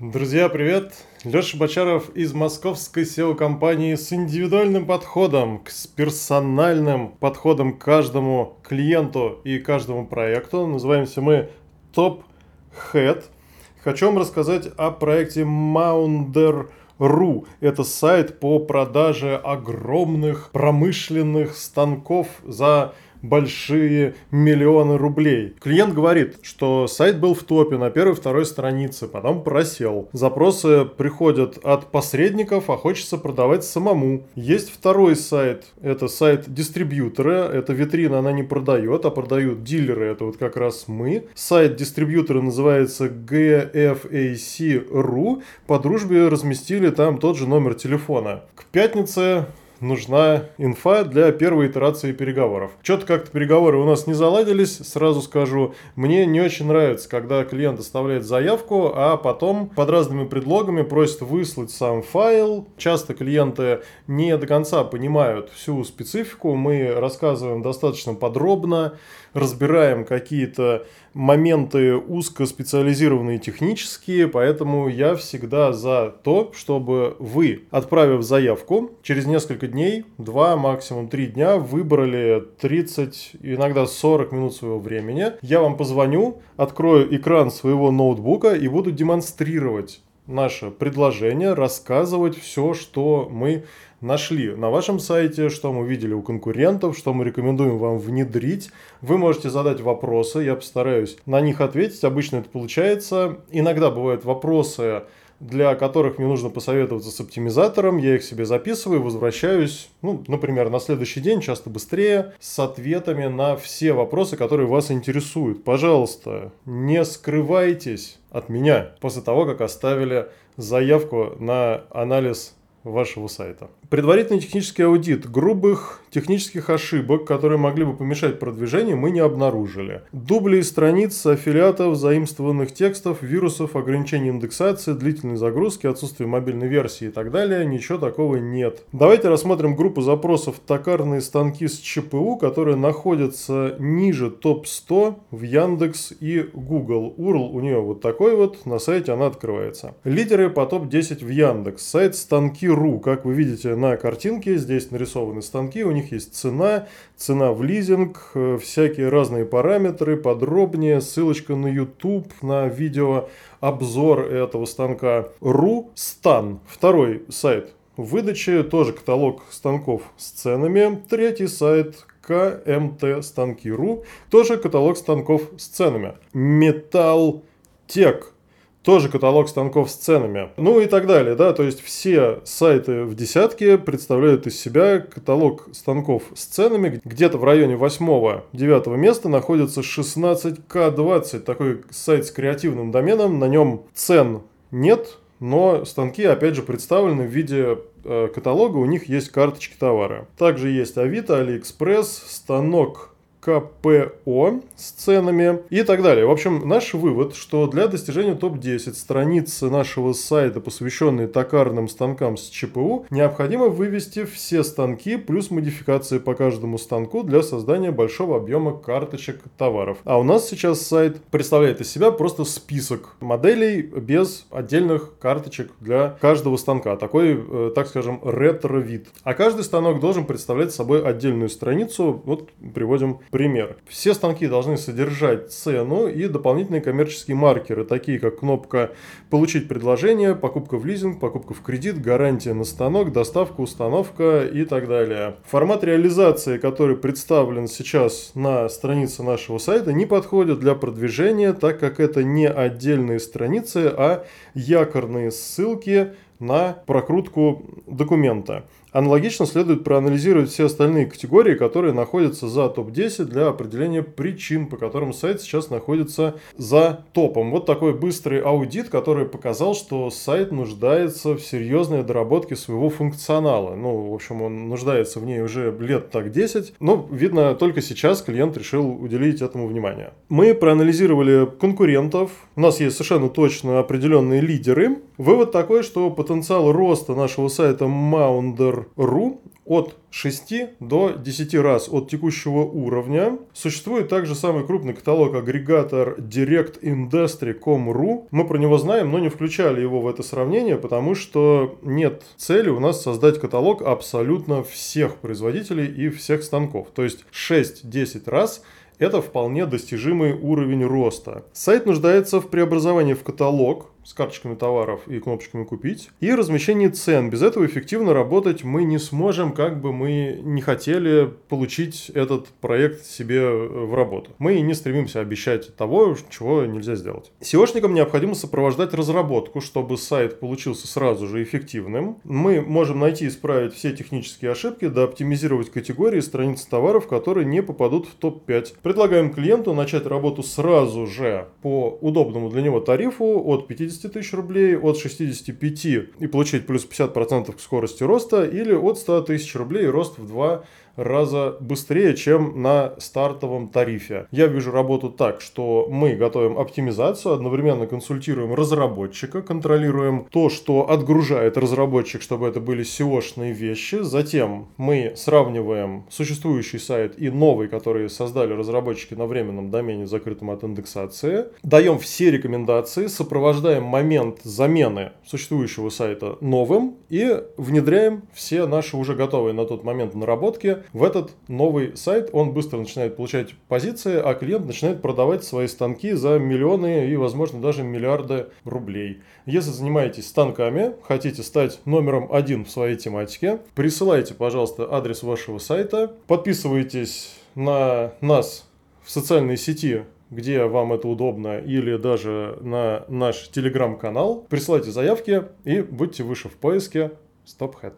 Друзья, привет! Леша Бочаров из московской SEO-компании с индивидуальным подходом, с персональным подходом к каждому клиенту и каждому проекту. Называемся мы Top Head. Хочу вам рассказать о проекте Mounder.ru. Это сайт по продаже огромных промышленных станков за большие миллионы рублей. Клиент говорит, что сайт был в топе на первой-второй странице, потом просел. Запросы приходят от посредников, а хочется продавать самому. Есть второй сайт, это сайт дистрибьютора, это витрина она не продает, а продают дилеры, это вот как раз мы. Сайт дистрибьютора называется gfac.ru, по дружбе разместили там тот же номер телефона. К пятнице нужна инфа для первой итерации переговоров. Что-то как-то переговоры у нас не заладились, сразу скажу. Мне не очень нравится, когда клиент оставляет заявку, а потом под разными предлогами просит выслать сам файл. Часто клиенты не до конца понимают всю специфику. Мы рассказываем достаточно подробно, разбираем какие-то моменты узкоспециализированные технические, поэтому я всегда за то, чтобы вы, отправив заявку, через несколько дней, 2, максимум 3 дня, выбрали 30, иногда 40 минут своего времени. Я вам позвоню, открою экран своего ноутбука и буду демонстрировать наше предложение, рассказывать все, что мы нашли на вашем сайте, что мы видели у конкурентов, что мы рекомендуем вам внедрить. Вы можете задать вопросы, я постараюсь на них ответить. Обычно это получается. Иногда бывают вопросы, для которых мне нужно посоветоваться с оптимизатором. Я их себе записываю, возвращаюсь, ну, например, на следующий день, часто быстрее, с ответами на все вопросы, которые вас интересуют. Пожалуйста, не скрывайтесь от меня после того, как оставили заявку на анализ вашего сайта. Предварительный технический аудит грубых технических ошибок, которые могли бы помешать продвижению, мы не обнаружили. Дубли страниц, аффилиатов, заимствованных текстов, вирусов, ограничений индексации, длительной загрузки, отсутствие мобильной версии и так далее, ничего такого нет. Давайте рассмотрим группу запросов «Токарные станки с ЧПУ», которые находятся ниже топ-100 в Яндекс и Google. URL у нее вот такой вот, на сайте она открывается. Лидеры по топ-10 в Яндекс. Сайт станки.ру, как вы видите на картинке, здесь нарисованы станки, у них есть цена, цена в лизинг, э, всякие разные параметры, подробнее, ссылочка на YouTube, на видео обзор этого станка. Рустан, второй сайт выдачи, тоже каталог станков с ценами. Третий сайт КМТ станки.ру, тоже каталог станков с ценами. Металл Тек тоже каталог станков с ценами. Ну и так далее, да, то есть все сайты в десятке представляют из себя каталог станков с ценами. Где-то в районе 8-9 места находится 16К20, такой сайт с креативным доменом, на нем цен нет, но станки, опять же, представлены в виде э, каталога, у них есть карточки товара. Также есть Авито, Алиэкспресс, станок КПО с ценами и так далее. В общем, наш вывод, что для достижения топ-10 страницы нашего сайта, посвященные токарным станкам с ЧПУ, необходимо вывести все станки плюс модификации по каждому станку для создания большого объема карточек товаров. А у нас сейчас сайт представляет из себя просто список моделей без отдельных карточек для каждого станка. Такой, э, так скажем, ретро-вид. А каждый станок должен представлять собой отдельную страницу. Вот приводим Пример. Все станки должны содержать цену и дополнительные коммерческие маркеры, такие как кнопка «Получить предложение», «Покупка в лизинг», «Покупка в кредит», «Гарантия на станок», «Доставка», «Установка» и так далее. Формат реализации, который представлен сейчас на странице нашего сайта, не подходит для продвижения, так как это не отдельные страницы, а якорные ссылки на прокрутку документа. Аналогично следует проанализировать все остальные категории, которые находятся за топ-10 для определения причин, по которым сайт сейчас находится за топом. Вот такой быстрый аудит, который показал, что сайт нуждается в серьезной доработке своего функционала. Ну, в общем, он нуждается в ней уже лет так 10, но, видно, только сейчас клиент решил уделить этому внимание. Мы проанализировали конкурентов, у нас есть совершенно точно определенные лидеры. Вывод такой, что потенциал роста нашего сайта Mounder.ru от 6 до 10 раз от текущего уровня. Существует также самый крупный каталог-агрегатор DirectIndustry.com.ru. Мы про него знаем, но не включали его в это сравнение, потому что нет цели у нас создать каталог абсолютно всех производителей и всех станков. То есть 6-10 раз это вполне достижимый уровень роста. Сайт нуждается в преобразовании в каталог, с карточками товаров и кнопочками «Купить». И размещение цен. Без этого эффективно работать мы не сможем, как бы мы не хотели получить этот проект себе в работу. Мы не стремимся обещать того, чего нельзя сделать. SEOшникам необходимо сопровождать разработку, чтобы сайт получился сразу же эффективным. Мы можем найти и исправить все технические ошибки, да оптимизировать категории страниц товаров, которые не попадут в топ-5. Предлагаем клиенту начать работу сразу же по удобному для него тарифу от 50 50 тысяч рублей, от 65 и получить плюс 50% к скорости роста, или от 100 тысяч рублей рост в 2 раза быстрее, чем на стартовом тарифе. Я вижу работу так, что мы готовим оптимизацию, одновременно консультируем разработчика, контролируем то, что отгружает разработчик, чтобы это были SEO-шные вещи. Затем мы сравниваем существующий сайт и новый, который создали разработчики на временном домене, закрытом от индексации. Даем все рекомендации, сопровождаем момент замены существующего сайта новым и внедряем все наши уже готовые на тот момент наработки в этот новый сайт он быстро начинает получать позиции, а клиент начинает продавать свои станки за миллионы и, возможно, даже миллиарды рублей. Если занимаетесь станками, хотите стать номером один в своей тематике, присылайте, пожалуйста, адрес вашего сайта, подписывайтесь на нас в социальной сети где вам это удобно, или даже на наш телеграм-канал. Присылайте заявки и будьте выше в поиске StopHead.